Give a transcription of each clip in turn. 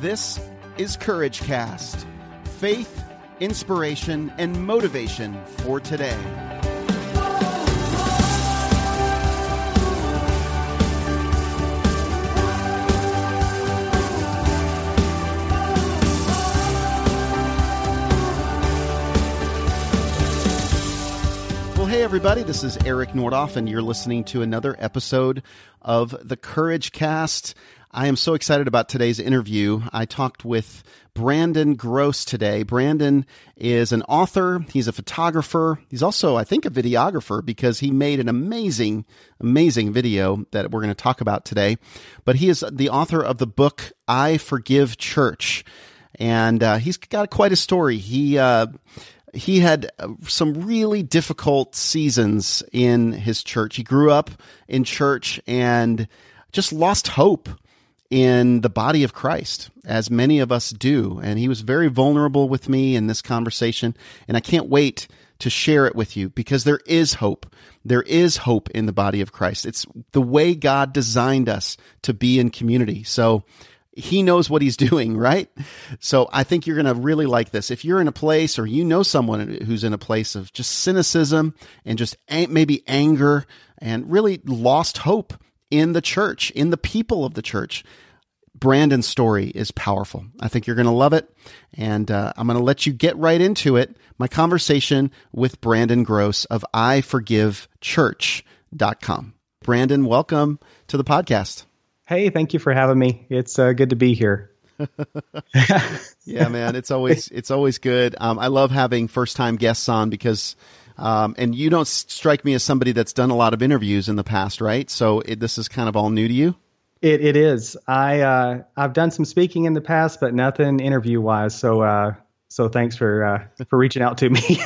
This is Courage Cast faith, inspiration, and motivation for today. Well, hey, everybody, this is Eric Nordoff, and you're listening to another episode of the Courage Cast. I am so excited about today's interview. I talked with Brandon Gross today. Brandon is an author, he's a photographer, he's also, I think, a videographer because he made an amazing, amazing video that we're going to talk about today. But he is the author of the book I Forgive Church. And uh, he's got quite a story. He, uh, he had uh, some really difficult seasons in his church. He grew up in church and just lost hope in the body of Christ, as many of us do. And he was very vulnerable with me in this conversation. And I can't wait to share it with you because there is hope. There is hope in the body of Christ. It's the way God designed us to be in community. So he knows what he's doing, right? So I think you're going to really like this. If you're in a place or you know someone who's in a place of just cynicism and just maybe anger and really lost hope in the church, in the people of the church, Brandon's story is powerful. I think you're going to love it. And uh, I'm going to let you get right into it. My conversation with Brandon Gross of iforgivechurch.com. Brandon, welcome to the podcast. Hey, thank you for having me. It's uh, good to be here. yeah, man, it's always it's always good. Um, I love having first time guests on because, um, and you don't strike me as somebody that's done a lot of interviews in the past, right? So it, this is kind of all new to you. It it is. I uh, I've done some speaking in the past, but nothing interview wise. So uh, so thanks for uh, for reaching out to me.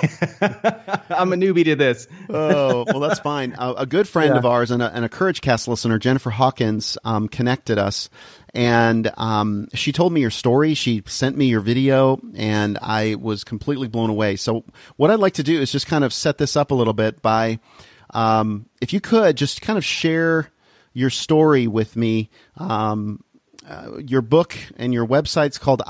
I'm a newbie to this. oh well, that's fine. Uh, a good friend yeah. of ours and a, and a Courage Cast listener, Jennifer Hawkins, um, connected us, and um, she told me your story. She sent me your video, and I was completely blown away. So what I'd like to do is just kind of set this up a little bit by, um, if you could, just kind of share your story with me. Um, uh, your book and your website's called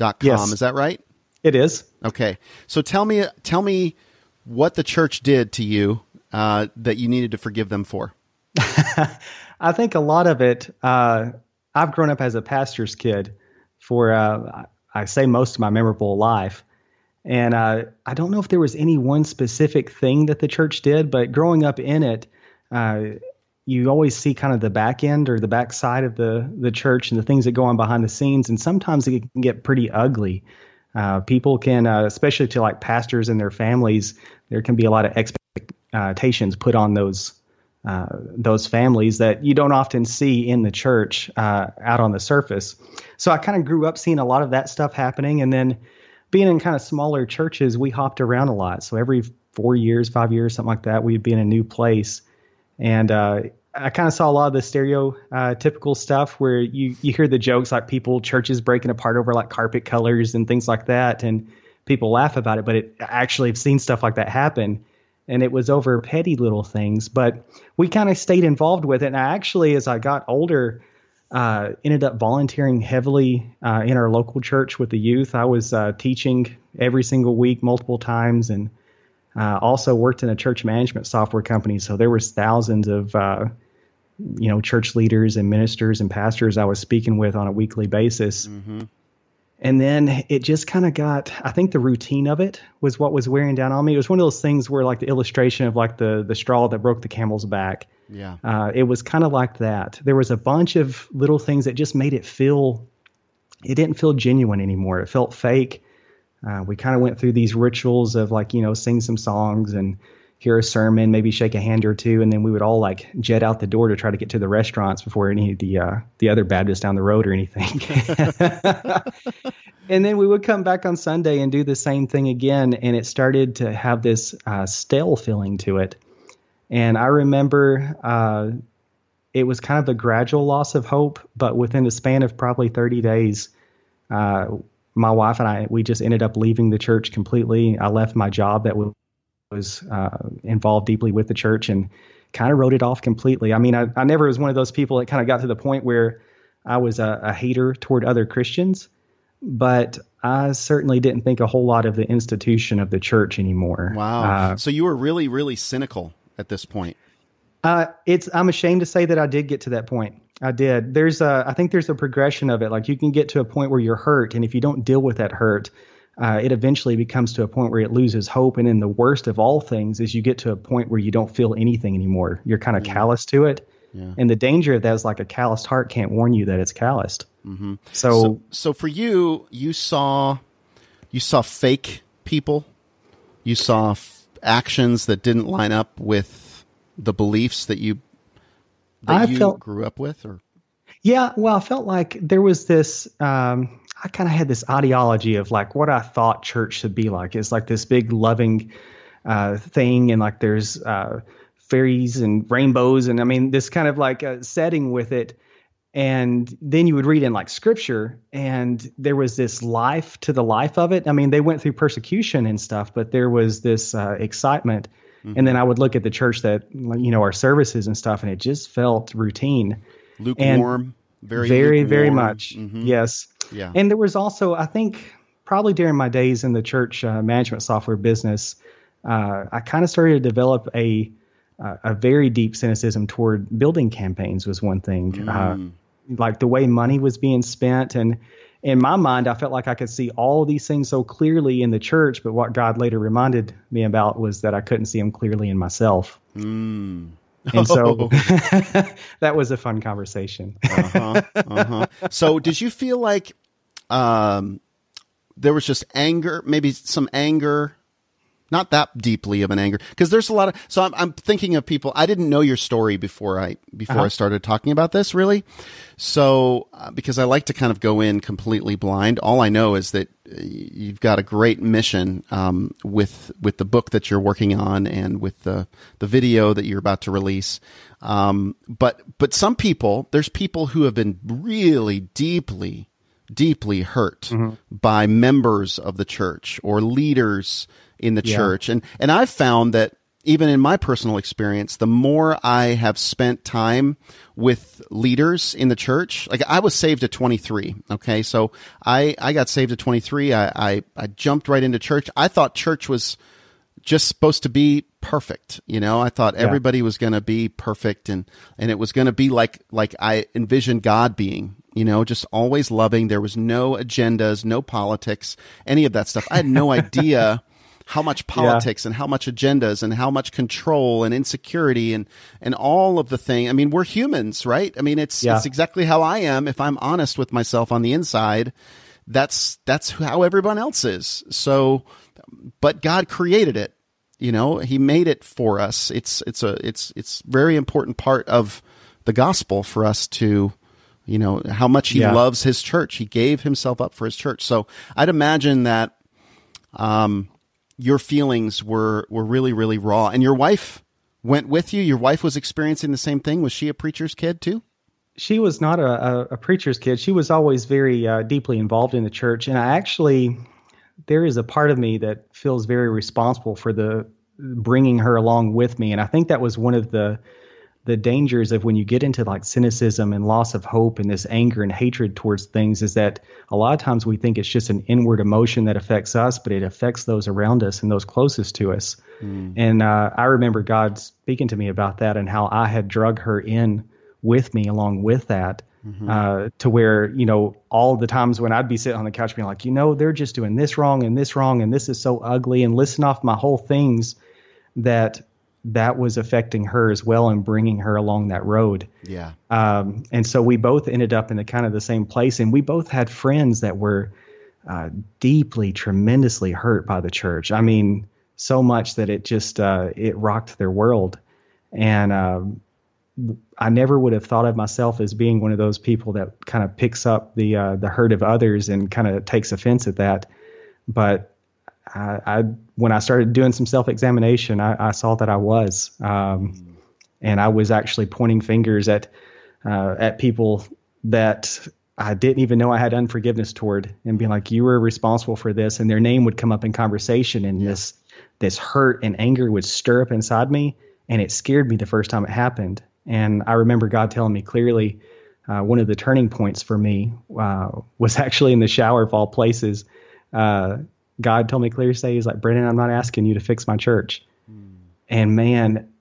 iforgivechurch.com. Yes. Is that right? It is. Okay. So tell me, tell me what the church did to you uh, that you needed to forgive them for. I think a lot of it, uh, I've grown up as a pastor's kid for, uh, I say most of my memorable life. And uh, I don't know if there was any one specific thing that the church did, but growing up in it, uh, you always see kind of the back end or the back side of the the church and the things that go on behind the scenes, and sometimes it can get pretty ugly. Uh, people can, uh, especially to like pastors and their families, there can be a lot of expectations put on those uh, those families that you don't often see in the church uh, out on the surface. So I kind of grew up seeing a lot of that stuff happening, and then being in kind of smaller churches, we hopped around a lot. So every four years, five years, something like that, we'd be in a new place and uh, I kind of saw a lot of the stereotypical stuff where you you hear the jokes like people churches breaking apart over like carpet colors and things like that, and people laugh about it. But it actually have seen stuff like that happen, and it was over petty little things. But we kind of stayed involved with it. And I actually, as I got older, uh, ended up volunteering heavily uh, in our local church with the youth. I was uh, teaching every single week, multiple times, and uh, also worked in a church management software company, so there was thousands of uh, you know church leaders and ministers and pastors I was speaking with on a weekly basis. Mm-hmm. And then it just kind of got. I think the routine of it was what was wearing down on me. It was one of those things where, like the illustration of like the the straw that broke the camel's back. Yeah. Uh, it was kind of like that. There was a bunch of little things that just made it feel. It didn't feel genuine anymore. It felt fake uh, we kind of went through these rituals of like, you know, sing some songs and hear a sermon, maybe shake a hand or two, and then we would all like jet out the door to try to get to the restaurants before any of the uh, the other Baptists down the road or anything. and then we would come back on Sunday and do the same thing again, and it started to have this uh, stale feeling to it. And I remember uh, it was kind of a gradual loss of hope, but within the span of probably 30 days, uh, my wife and I, we just ended up leaving the church completely. I left my job that was uh, involved deeply with the church and kind of wrote it off completely. I mean, I, I never was one of those people that kind of got to the point where I was a, a hater toward other Christians, but I certainly didn't think a whole lot of the institution of the church anymore. Wow. Uh, so you were really, really cynical at this point. Uh, it's I'm ashamed to say that I did get to that point. I did. There's a I think there's a progression of it. Like you can get to a point where you're hurt, and if you don't deal with that hurt, uh, it eventually becomes to a point where it loses hope. And in the worst of all things is you get to a point where you don't feel anything anymore. You're kind of yeah. callous to it. Yeah. And the danger of that is like a calloused heart can't warn you that it's calloused. Mm-hmm. So, so, so for you, you saw, you saw fake people. You saw f- actions that didn't line up with the beliefs that you that I you felt, grew up with, or yeah, well, I felt like there was this. Um, I kind of had this ideology of like what I thought church should be like. It's like this big loving uh, thing, and like there's uh, fairies and rainbows, and I mean this kind of like a setting with it. And then you would read in like scripture, and there was this life to the life of it. I mean, they went through persecution and stuff, but there was this uh, excitement Mm-hmm. And then I would look at the church that you know our services and stuff, and it just felt routine, lukewarm, and very, very, lukewarm. very much. Mm-hmm. Yes. Yeah. And there was also, I think, probably during my days in the church uh, management software business, uh, I kind of started to develop a uh, a very deep cynicism toward building campaigns was one thing. Mm. Uh, like the way money was being spent and in my mind, I felt like I could see all these things so clearly in the church, but what God later reminded me about was that I couldn't see them clearly in myself. Mm. And so that was a fun conversation. uh-huh, uh-huh. So, did you feel like um, there was just anger, maybe some anger not that deeply of an anger because there's a lot of so I'm, I'm, thinking of people i didn't know your story before i before uh-huh. i started talking about this really so uh, because i like to kind of go in completely blind all i know is that uh, you've got a great mission um, with with the book that you're working on and with the the video that you're about to release um, but but some people there's people who have been really deeply deeply hurt mm-hmm. by members of the church or leaders in the yeah. church. And, and I've found that even in my personal experience, the more I have spent time with leaders in the church, like I was saved at 23. Okay. So I, I got saved at 23. I, I, I jumped right into church. I thought church was just supposed to be perfect. You know, I thought yeah. everybody was going to be perfect and, and it was going to be like, like I envisioned God being, you know, just always loving. There was no agendas, no politics, any of that stuff. I had no idea how much politics yeah. and how much agendas and how much control and insecurity and and all of the thing. I mean, we're humans, right? I mean, it's yeah. it's exactly how I am if I'm honest with myself on the inside. That's that's how everyone else is. So, but God created it. You know, He made it for us. It's it's a it's it's very important part of the gospel for us to you know how much he yeah. loves his church he gave himself up for his church so i'd imagine that um your feelings were were really really raw. And your wife went with you? Your wife was experiencing the same thing? Was she a preacher's kid too? She was not a, a, preacher's kid. She was always very uh, deeply involved in the church. And i actually there is a part of me that feels very responsible for the bringing her along with me. And i think that was one of the the dangers of when you get into like cynicism and loss of hope and this anger and hatred towards things is that a lot of times we think it's just an inward emotion that affects us, but it affects those around us and those closest to us. Mm. And uh, I remember God speaking to me about that and how I had drug her in with me along with that. Mm-hmm. Uh, to where you know all the times when I'd be sitting on the couch being like, you know, they're just doing this wrong and this wrong and this is so ugly, and listen off my whole things that that was affecting her as well and bringing her along that road. Yeah. Um, and so we both ended up in the kind of the same place, and we both had friends that were uh, deeply, tremendously hurt by the church. I mean, so much that it just uh, it rocked their world. And um, I never would have thought of myself as being one of those people that kind of picks up the uh, the hurt of others and kind of takes offense at that. But I, I when I started doing some self examination, I, I, saw that I was, um, and I was actually pointing fingers at uh, at people that I didn't even know I had unforgiveness toward, and being like, "You were responsible for this," and their name would come up in conversation, and yeah. this this hurt and anger would stir up inside me, and it scared me the first time it happened. And I remember God telling me clearly, uh, one of the turning points for me uh, was actually in the shower of all places. Uh, God told me clear say, He's like, Brandon, I'm not asking you to fix my church. Mm. And man,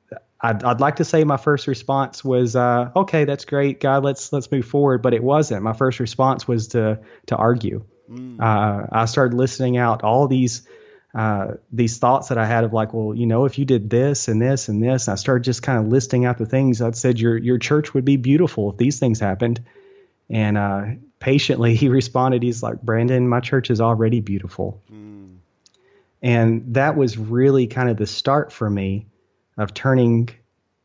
I'd, I'd like to say my first response was, uh, okay, that's great, God, let's let's move forward. But it wasn't. My first response was to to argue. Mm. Uh, I started listening out all these uh, these thoughts that I had of like, well, you know, if you did this and this and this, and I started just kind of listing out the things. I said your your church would be beautiful if these things happened. And uh, patiently, he responded. He's like, Brandon, my church is already beautiful. Mm. And that was really kind of the start for me of turning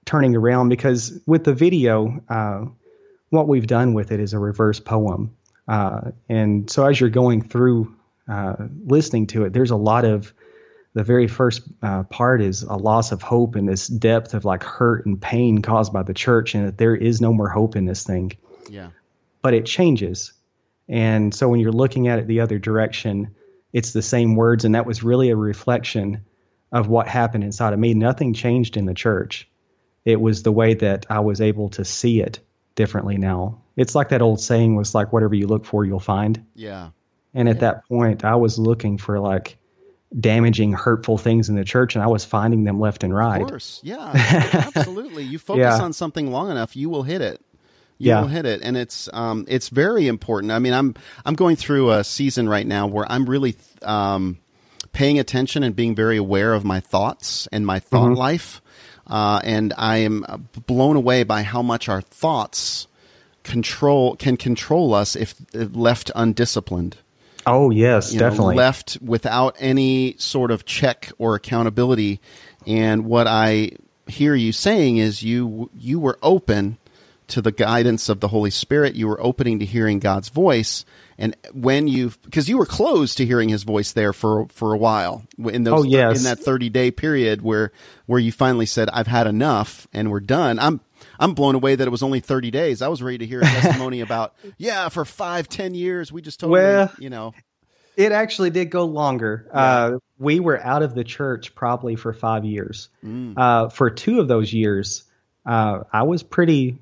turning around because with the video, uh, what we've done with it is a reverse poem. Uh, and so as you're going through uh, listening to it, there's a lot of the very first uh, part is a loss of hope and this depth of like hurt and pain caused by the church, and that there is no more hope in this thing. Yeah. But it changes. And so when you're looking at it the other direction, it's the same words. And that was really a reflection of what happened inside of me. Nothing changed in the church. It was the way that I was able to see it differently now. It's like that old saying was like, whatever you look for, you'll find. Yeah. And at yeah. that point, I was looking for like damaging, hurtful things in the church, and I was finding them left and right. Of course. Yeah. Absolutely. You focus yeah. on something long enough, you will hit it. You yeah. will hit it, and it's um, it's very important. I mean, I'm I'm going through a season right now where I'm really um, paying attention and being very aware of my thoughts and my thought mm-hmm. life. Uh, and I am blown away by how much our thoughts control can control us if left undisciplined. Oh yes, you definitely know, left without any sort of check or accountability. And what I hear you saying is you you were open to the guidance of the Holy Spirit. You were opening to hearing God's voice, and when you because you were closed to hearing his voice there for for a while in those oh, yes. in that 30 day period where where you finally said I've had enough and we're done I'm I'm blown away that it was only 30 days I was ready to hear a testimony about yeah for five ten years we just totally well, you know it actually did go longer yeah. uh, we were out of the church probably for five years mm. uh, for two of those years uh, I was pretty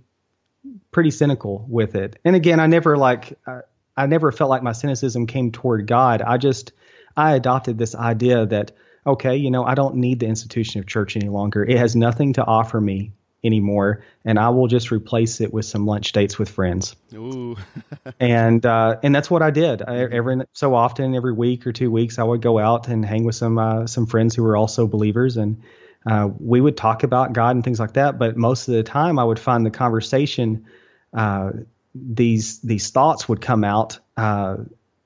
pretty cynical with it and again I never like uh, I never felt like my cynicism came toward God. I just I adopted this idea that okay, you know, I don't need the institution of church any longer. It has nothing to offer me anymore, and I will just replace it with some lunch dates with friends. Ooh. and uh, and that's what I did. I, every so often, every week or two weeks, I would go out and hang with some uh, some friends who were also believers, and uh, we would talk about God and things like that. But most of the time, I would find the conversation uh, these these thoughts would come out uh,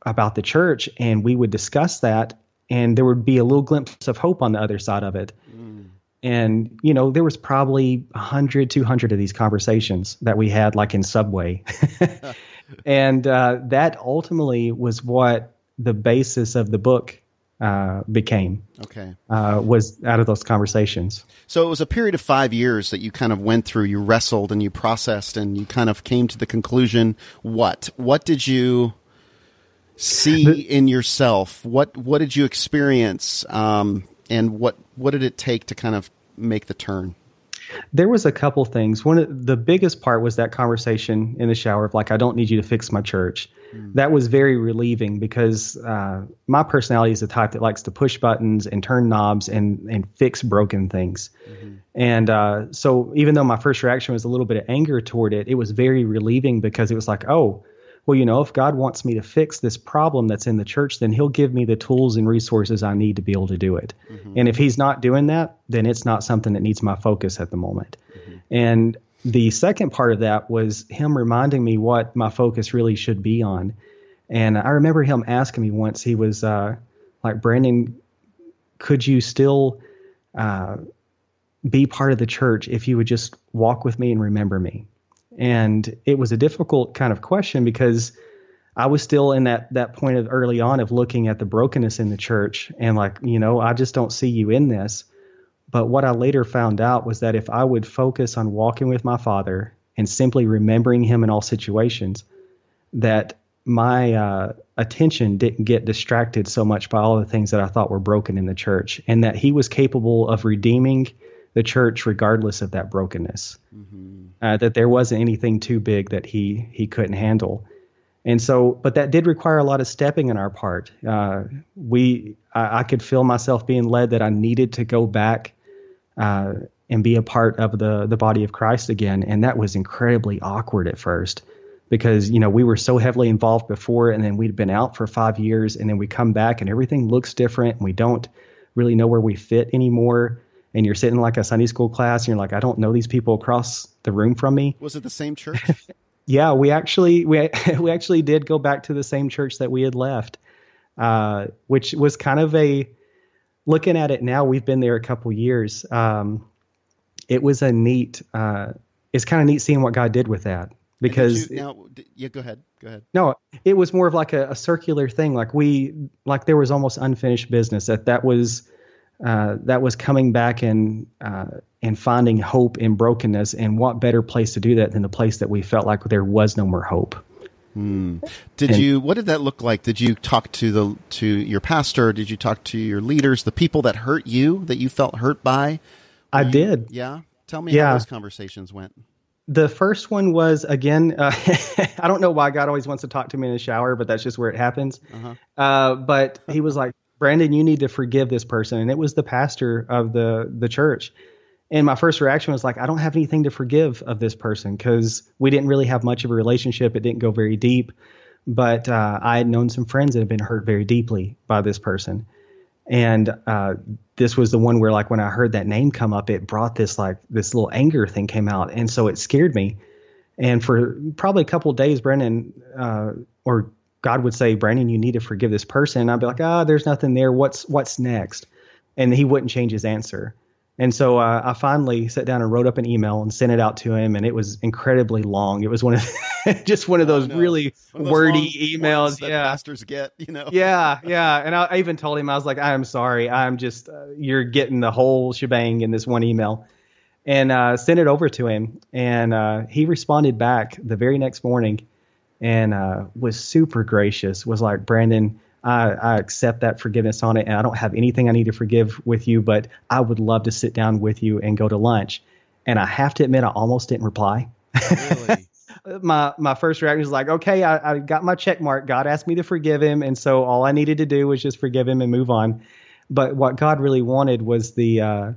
about the church, and we would discuss that, and there would be a little glimpse of hope on the other side of it. Mm. And you know, there was probably 100, 200 of these conversations that we had, like in Subway, and uh, that ultimately was what the basis of the book uh, became. Okay. Uh, was out of those conversations. So it was a period of five years that you kind of went through. You wrestled and you processed, and you kind of came to the conclusion. What? What did you see the, in yourself? What What did you experience? Um, and what What did it take to kind of make the turn? There was a couple things. One of the biggest part was that conversation in the shower of like, I don't need you to fix my church. Mm. That was very relieving because uh, my personality is the type that likes to push buttons and turn knobs and and fix broken things. Mm-hmm. And uh, so even though my first reaction was a little bit of anger toward it, it was very relieving because it was like, oh, well, you know, if God wants me to fix this problem that's in the church, then He'll give me the tools and resources I need to be able to do it. Mm-hmm. And if He's not doing that, then it's not something that needs my focus at the moment. Mm-hmm. And the second part of that was Him reminding me what my focus really should be on. And I remember Him asking me once, He was uh, like, Brandon, could you still uh, be part of the church if you would just walk with me and remember me? And it was a difficult kind of question because I was still in that that point of early on of looking at the brokenness in the church and like, you know, I just don't see you in this. But what I later found out was that if I would focus on walking with my father and simply remembering him in all situations, that my uh, attention didn't get distracted so much by all the things that I thought were broken in the church, and that he was capable of redeeming the church regardless of that brokenness. Mm-hmm. Uh, that there wasn't anything too big that he he couldn't handle. And so, but that did require a lot of stepping on our part. Uh, we, I, I, could feel myself being led that I needed to go back uh, and be a part of the the body of Christ again, and that was incredibly awkward at first because you know we were so heavily involved before, and then we'd been out for five years, and then we come back and everything looks different, and we don't really know where we fit anymore. And you're sitting in like a Sunday school class, and you're like, I don't know these people across the room from me. Was it the same church? yeah, we actually we we actually did go back to the same church that we had left, uh, which was kind of a looking at it now. We've been there a couple years. Um, it was a neat. Uh, it's kind of neat seeing what God did with that because you, now yeah go ahead go ahead no it was more of like a, a, circular thing like we like there was almost unfinished business that that was uh, that was coming back and uh, and finding hope in brokenness and what better place to do that than the place that we felt like there was no more hope hmm. did and, you what did that look like did you talk to the to your pastor did you talk to your leaders the people that hurt you that you felt hurt by i you, did yeah tell me yeah. how those conversations went the first one was again. Uh, I don't know why God always wants to talk to me in the shower, but that's just where it happens. Uh-huh. Uh, but he was like, "Brandon, you need to forgive this person," and it was the pastor of the the church. And my first reaction was like, "I don't have anything to forgive of this person because we didn't really have much of a relationship. It didn't go very deep." But uh, I had known some friends that had been hurt very deeply by this person, and uh, this was the one where like when I heard that name come up, it brought this like this little anger thing came out, and so it scared me. And for probably a couple days, Brandon uh, or God would say, Brandon, you need to forgive this person. And I'd be like, ah, oh, there's nothing there. What's what's next? And he wouldn't change his answer. And so uh, I finally sat down and wrote up an email and sent it out to him, and it was incredibly long. It was one of just one of those oh, really of those wordy emails. yeah, pastors get, you know. yeah, yeah. And I, I, even told him I was like, "I am sorry. I'm just uh, you're getting the whole shebang in this one email," and uh, sent it over to him, and uh, he responded back the very next morning, and uh, was super gracious. Was like, Brandon I, I accept that forgiveness on it, and I don't have anything I need to forgive with you, but I would love to sit down with you and go to lunch. And I have to admit, I almost didn't reply. Really? my my first reaction was like, okay, I, I, got my check mark. God asked me to forgive him, and so all I needed to do was just forgive him and move on. But what God really wanted was the uh,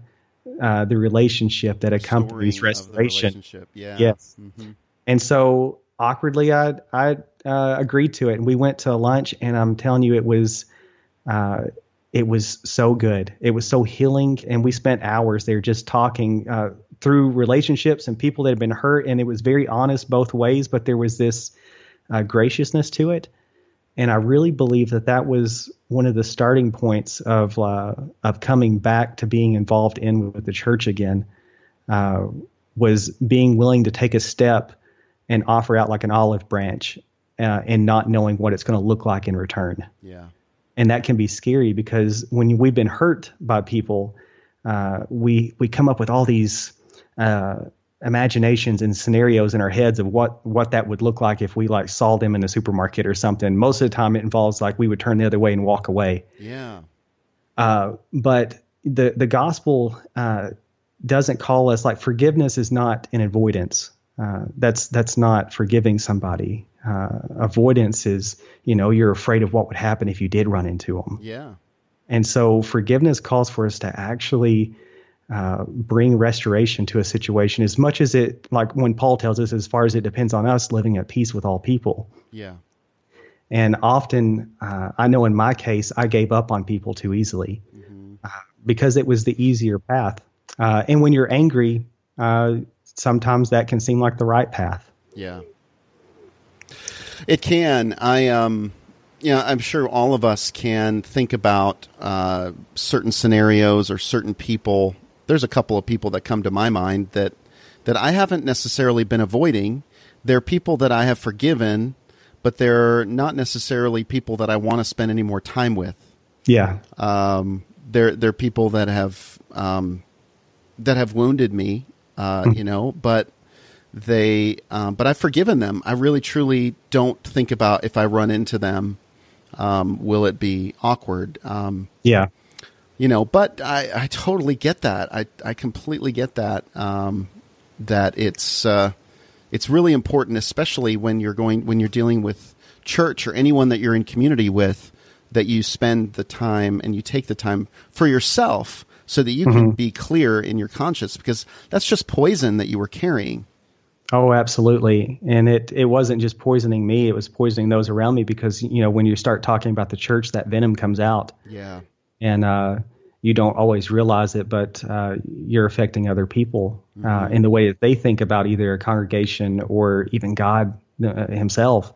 uh, the relationship that accompanies restoration. Yeah. Yes. Mm-hmm. And so awkwardly, I I uh, agreed to it, and we went to lunch. And I'm telling you, it was uh, it was so good. It was so healing, and we spent hours there just talking uh, through relationships and people that had been hurt, and it was very honest both ways. But there was this uh, graciousness to it, and I really believe that that was one of the starting points of uh, of coming back to being involved in with the church again. Uh, was being willing to take a step and offer out like an olive branch uh, and not knowing what it's going to look like in return. Yeah. And that can be scary because when we've been hurt by people, uh, we we come up with all these uh, imaginations and scenarios in our heads of what what that would look like if we like saw them in the supermarket or something. Most of the time, it involves like we would turn the other way and walk away. Yeah. Uh, but the the gospel uh, doesn't call us like forgiveness is not an avoidance. Uh, that's that's not forgiving somebody. Uh, avoidance is, you know, you're afraid of what would happen if you did run into them. Yeah. And so forgiveness calls for us to actually uh, bring restoration to a situation as much as it, like when Paul tells us, as far as it depends on us, living at peace with all people. Yeah. And often, uh, I know in my case, I gave up on people too easily mm-hmm. Uh, because it was the easier path. Uh, and when you're angry, uh, sometimes that can seem like the right path. Yeah. It can. I um yeah, I'm sure all of us can think about uh, certain scenarios or certain people. There's a couple of people that come to my mind that that I haven't necessarily been avoiding. They're people that I have forgiven, but they're not necessarily people that I want to spend any more time with. Yeah. Um, they're they're people that have um, that have wounded me, uh, mm. you know, but they um, but I've forgiven them. I really truly don't think about if I run into them, um, will it be awkward? Um, yeah. you know, but I, I totally get that. I, I completely get that. Um, that it's uh, it's really important, especially when you're going when you're dealing with church or anyone that you're in community with, that you spend the time and you take the time for yourself so that you mm-hmm. can be clear in your conscience because that's just poison that you were carrying. Oh, absolutely. And it, it wasn't just poisoning me, it was poisoning those around me because, you know, when you start talking about the church, that venom comes out. Yeah and uh, you don't always realize it, but uh, you're affecting other people uh, mm-hmm. in the way that they think about either a congregation or even God uh, Himself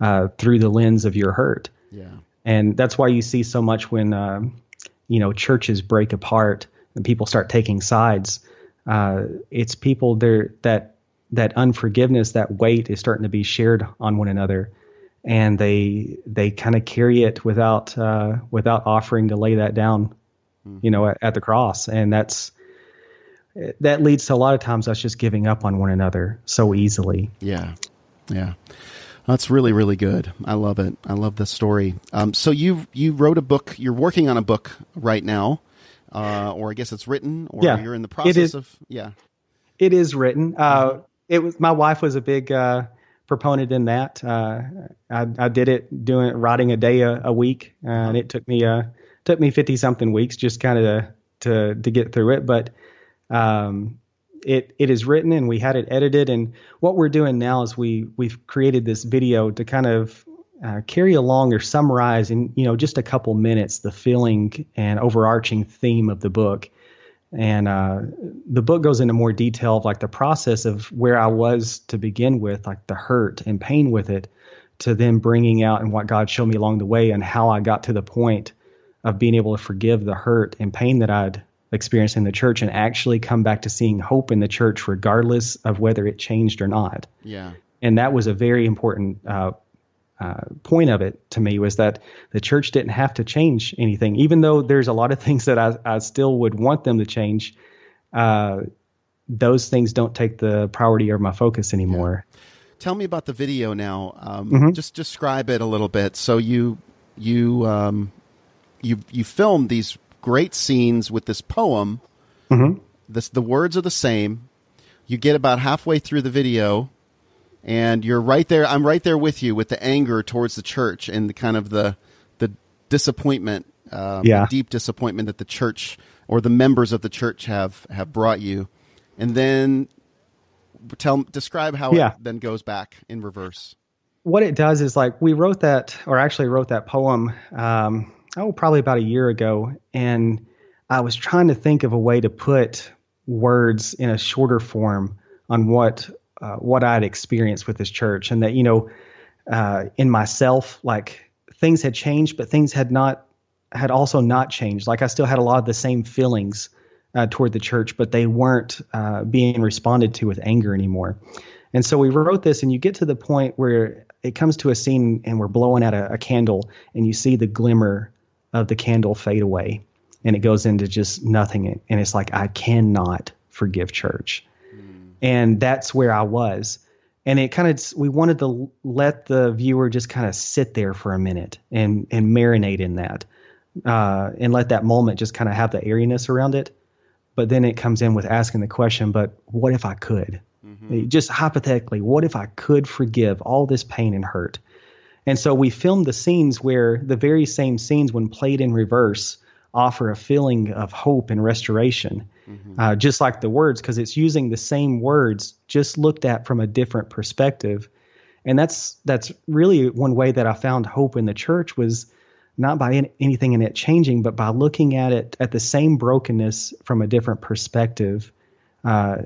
uh, through the lens of your hurt. Yeah, and that's why you see so much when you know churches break apart and people start taking sides. it's people there that that unforgiveness, that weight is starting to be shared on one another and they they kind of carry it without uh, without offering to lay that down, mm-hmm. you know, at, at, the cross, and that's that leads to a lot of times us just giving up on one another so easily. Yeah, yeah, that's really really good. I love it. I love the story. Um, so you you wrote a book. You're working on a book right now, uh, or I guess it's written, or yeah, you're in the process of yeah. It is written. Uh, mm-hmm. It was my wife was a big uh, proponent in that. Uh, I, I, did it doing writing a day a, a week, and it took me uh, took me fifty something weeks just kind of to, to, to get through it. But um, it it is written and we had it edited. And what we're doing now is we we've created this video to kind of uh, carry along or summarize in you know just a couple minutes the feeling and overarching theme of the book and uh, the book goes into more detail of like the process of where I was to begin with, like the hurt and pain with it, to then bringing out and what God showed me along the way and how I got to the point of being able to forgive the hurt and pain that I'd experienced in the church and actually come back to seeing hope in the church regardless of whether it changed or not. Yeah. And that was a very important uh, uh, point of it to me was that the church didn't have to change anything, even though there's a lot of things that I, I still would want them to change. Uh, those things don't take the priority or my focus anymore. Yeah. Tell me about the video now. Um, mm-hmm. Just describe it a little bit. So you you um, you you filmed these great scenes with this poem. Mm-hmm. This the words are the same. You get about halfway through the video and you're right there. I'm right there with you with the anger towards the church and the kind of the the disappointment, um, yeah. the deep disappointment that the church or the members of the church have have brought you, and then tell describe how yeah. it then goes back in reverse. What it does is like we wrote that, or actually wrote that poem, um, oh, probably about a year ago, and I was trying to think of a way to put words in a shorter form on what uh, what I'd experienced with this church, and that you know, uh, in myself, like things had changed, but things had not had also not changed. Like I still had a lot of the same feelings uh, toward the church, but they weren't uh, being responded to with anger anymore. And so we wrote this, and you get to the point where it comes to a scene, and we're blowing out a, a candle, and you see the glimmer of the candle fade away, and it goes into just nothing, and it's like I cannot forgive church and that's where I was. And it kind of we wanted to let the viewer just kind of sit there for a minute and and marinate in that, uh, and let that moment just kind of have the airiness around it. But then it comes in with asking the question, but what if I could? Mm-hmm. Just hypothetically, what if I could forgive all this pain and hurt? And so we filmed the scenes where the very same scenes, when played in reverse, offer a feeling of hope and restoration, mm-hmm. uh, just like the words, because it's using the same words, just looked at from a different perspective. And that's that's really one way that I found hope in the church was not by any, anything in it changing, but by looking at it at the same brokenness from a different perspective. Uh,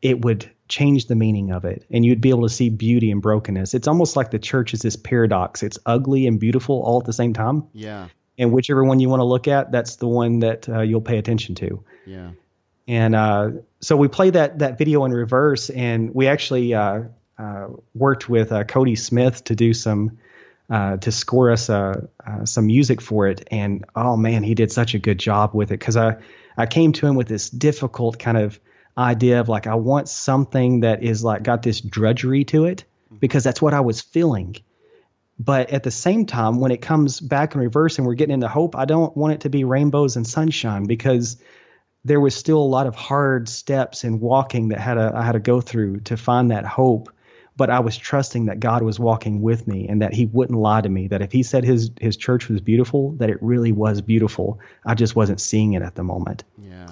it would change the meaning of it, and you'd be able to see beauty and brokenness. It's almost like the church is this paradox. It's ugly and beautiful all at the same time. Yeah and whichever one you want to look at, that's the one that uh, you'll pay attention to. Yeah. And uh, so we play that that video in reverse, and we actually uh, uh worked with uh, Cody Smith to do some uh, to score us some music for it. And oh man, he did such a good job with it because I I came to him with this difficult kind of idea of like I want something that is like got this drudgery to it because that's what I was feeling But at the same time, when it comes back in reverse and we're getting into hope, I don't want it to be rainbows and sunshine because there was still a lot of hard steps in walking that had a, I had to go through to find that hope. But I was trusting that God was walking with me and that He wouldn't lie to me. That if He said His His church was beautiful, that it really was beautiful. I just wasn't seeing it at the moment. Yeah.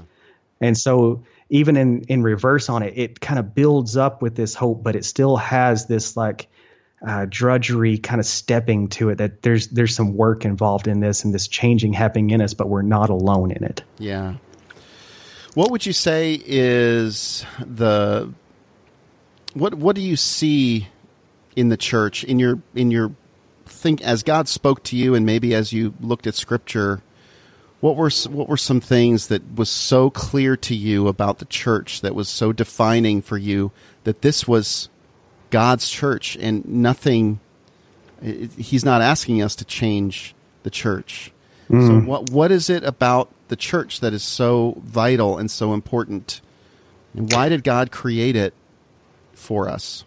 And so even in in reverse on it, it kind of builds up with this hope, but it still has this like uh, drudgery kind of stepping to it. That there's there's some work involved in this and this changing happening in us, but we're not alone in it. Yeah. What would you say is the what what do you see in the church in your in your think as God spoke to you and maybe as you looked at scripture what were what were some things that was so clear to you about the church that was so defining for you that this was God's church and nothing he's not asking us to change the church. Mm. So what what is it about the church that is so vital and so important? And why did God create it for us?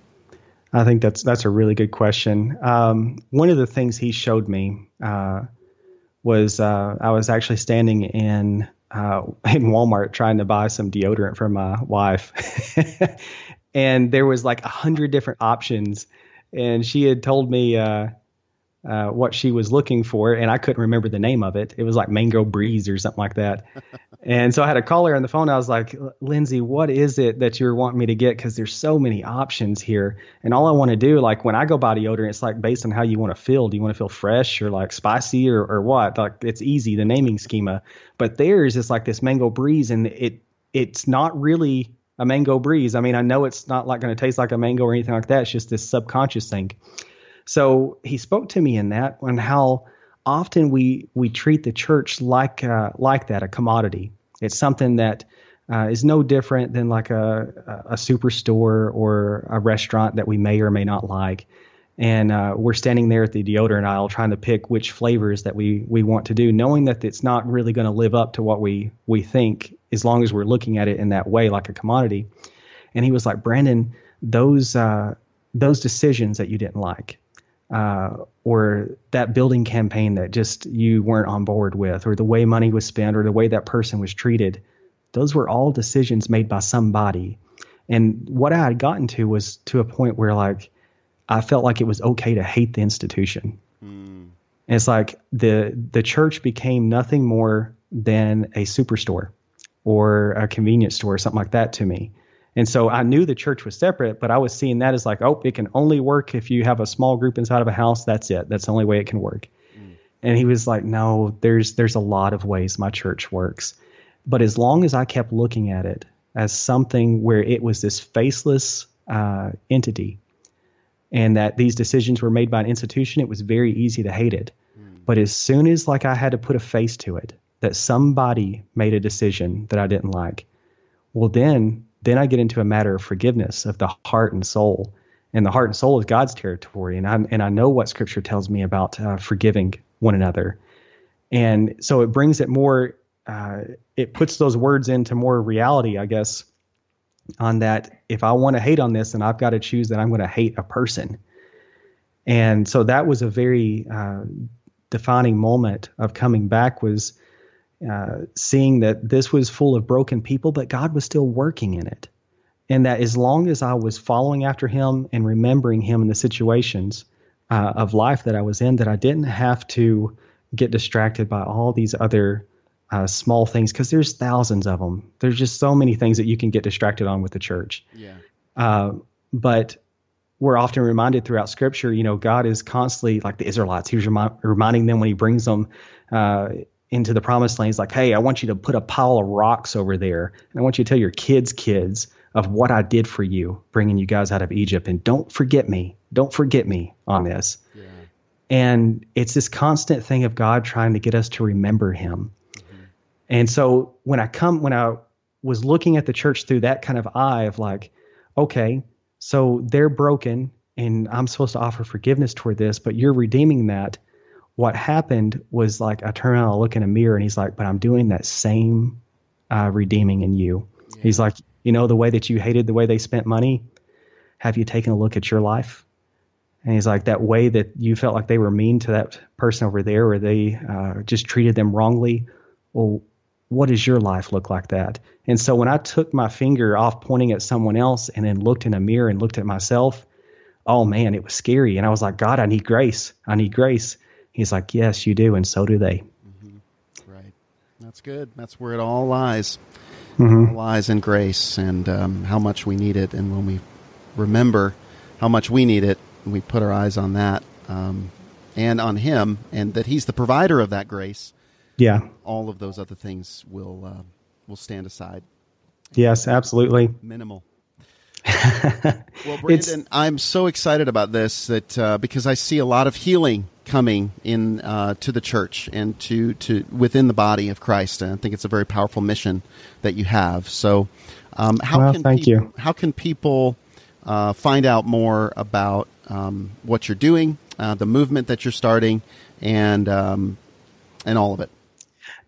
I think that's that's a really good question. Um, one of the things he showed me uh, was uh, I was actually standing in uh, in Walmart trying to buy some deodorant for my wife, and there was like a hundred different options, and she had told me uh, uh, what she was looking for, and I couldn't remember the name of it. It was like Mango Breeze or something like that. and so I had to call her on the phone. I was like, Lindsay, what is it that you're wanting me to get? Because there's so many options here, and all I want to do, like when I go buy deodorant, it's like based on how you want to feel. Do you want to feel fresh or like spicy or or what? Like it's easy the naming schema, but theirs is like this Mango Breeze, and it it's not really a mango breeze. I mean, I know it's not like going to taste like a mango or anything like that. It's just this subconscious thing. So he spoke to me in that on how often we we treat the church like uh, like that, a commodity. It's something that uh, is no different than like a a superstore or a restaurant that we may or may not like. And uh, we're standing there at the deodorant aisle trying to pick which flavors that we we want to do, knowing that it's not really going to live up to what we we think, as long as we're looking at it in that way, like a commodity. And he was like, Brandon, those uh, those decisions that you didn't like, uh, or that building campaign that just you weren't on board with, or the way money was spent, or the way that person was treated. Those were all decisions made by somebody. And what I had gotten to was to a point where like I felt like it was okay to hate the institution. Mm. And it's like the the church became nothing more than a superstore or a convenience store or something like that to me. And so I knew the church was separate, but I was seeing that as like, oh, it can only work if you have a small group inside of a house. That's it. That's the only way it can work. Mm. And he was like, no, there's there's a lot of ways my church works. But as long as I kept looking at it as something where it was this faceless uh, entity, and that these decisions were made by an institution, it was very easy to hate it. Mm. But as soon as like I had to put a face to it, that somebody made a decision that I didn't like, well then then I get into a matter of forgiveness of the heart and soul. And the heart and soul is God's territory. And I and I know what Scripture tells me about uh, forgiving one another. And so it brings it more. Uh, it puts those words into more reality, I guess. On that, if I want to hate on this, then I've got to choose that I'm going to hate a person. And so that was a very uh, defining moment of coming back. Was uh, seeing that this was full of broken people, but God was still working in it. And that as long as I was following after Him and remembering Him in the situations uh, of life that I was in, that I didn't have to get distracted by all these other uh, small things because there's thousands of them. There's just so many things that you can get distracted on with the church. Yeah. Uh, but we're often reminded throughout Scripture, you know, God is constantly like the Israelites. He was remi- reminding them when He brings them uh, into the promised land. He's like, hey, I want you to put a pile of rocks over there, and I want you to tell your kids' kids of what I did for you, bringing you guys out of Egypt, and don't forget me. Don't forget me on this. Yeah. And it's this constant thing of God trying to get us to remember Him. Mm-hmm. And so when I come, when I was looking at the church through that kind of eye of like, okay, so they're broken, and I'm supposed to offer forgiveness toward this, but you're redeeming that what happened was like I turn around and look in a mirror and he's like, but I'm doing that same uh, redeeming in you. Yeah. He's like, you know, the way that you hated the way they spent money, have you taken a look at your life? And he's like, that way that you felt like they were mean to that person over there or they uh, just treated them wrongly. Well, what does your life look like that? And so when I took my finger off pointing at someone else and then looked in a mirror and looked at myself, oh man, it was scary. And I was like, God, I need grace. I need grace. He's like, yes, you do. And so do they. Mm-hmm. Right. That's good. That's where it all lies. Mm-hmm. All lies in grace and um, how much we need it. And when we remember how much we need it, we put our eyes on that um, and on Him, and that He's the provider of that grace. Yeah, all of those other things will uh, will stand aside. Yes, absolutely. Minimal. well, Brandon, I'm so excited about this that uh, because I see a lot of healing coming in uh, to the church and to to within the body of Christ, and I think it's a very powerful mission that you have. So, um, how well, can thank people, you. How can people uh, find out more about um, what you're doing, uh, the movement that you're starting, and um, and all of it?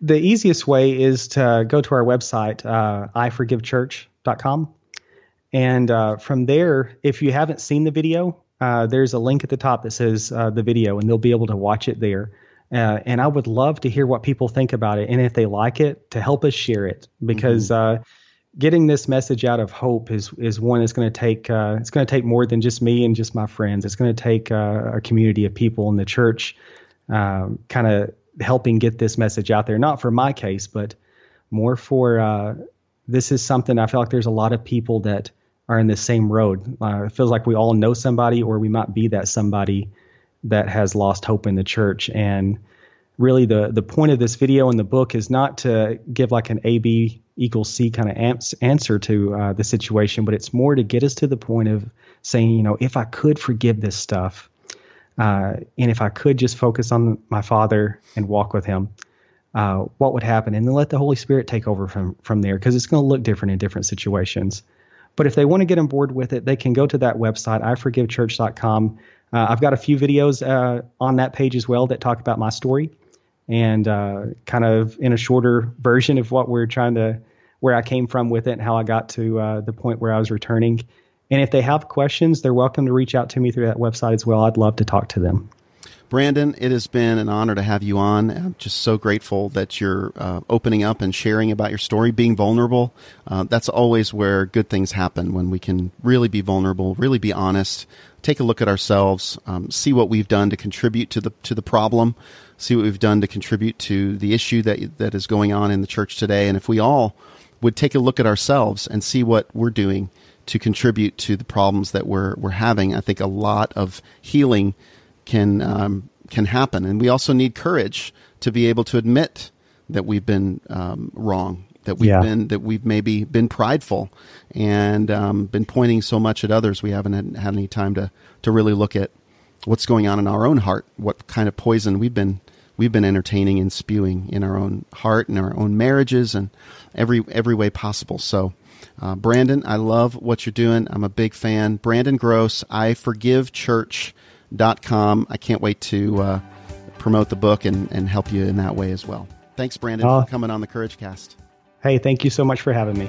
The easiest way is to go to our website, uh, iforgivechurch.com. And uh, from there, if you haven't seen the video, uh, there's a link at the top that says uh, the video, and they'll be able to watch it there. Uh, and I would love to hear what people think about it, and if they like it, to help us share it, because mm-hmm. Uh, getting this message out of hope is is one that's going to take uh, it's going to take more than just me and just my friends. It's going to take a community of people in the church, um, kind of helping get this message out there. Not for my case, but more for this is something I feel like there's a lot of people that are in the same road. Uh, it feels like we all know somebody, or we might be that somebody that has lost hope in the church. And really, the the point of this video and the book is not to give like an A B equals C kind of ans- answer to uh, the situation, but it's more to get us to the point of saying, you know, if I could forgive this stuff, uh, and if I could just focus on my Father and walk with Him. Uh, what would happen, and then let the Holy Spirit take over from from there, because it's going to look different in different situations. But if they want to get on board with it, they can go to that website, iforgivechurch.com. Uh, I've got a few videos uh, on that page as well that talk about my story and uh, kind of in a shorter version of what we're trying to, where I came from with it and how I got to uh, the point where I was returning. And if they have questions, they're welcome to reach out to me through that website as well. I'd love to talk to them. Brandon, it has been an honor to have you on. I'm just so grateful that you're uh, opening up and sharing about your story, being vulnerable. Uh, that's always where good things happen when we can really be vulnerable, really be honest, take a look at ourselves, um, see what we've done to contribute to the to the problem, see what we've done to contribute to the issue that that is going on in the church today. And if we all would take a look at ourselves and see what we're doing to contribute to the problems that we're we're having, I think a lot of healing can um, can happen. And we also need courage to be able to admit that we've been um, wrong, that we've yeah. been that we've maybe been prideful, and um, been pointing so much at others. We haven't had, any time to to really look at what's going on in our own heart, what kind of poison we've been we've been entertaining and spewing in our own heart and our own marriages and every every way possible. So. Uh, Brandon, I love what you're doing. I'm a big fan. Brandon Gross, I Forgive Church com. I can't wait to uh, promote the book and, and help you in that way as well. Thanks, Brandon, uh, for coming on the Courage Cast. Hey, thank you so much for having me.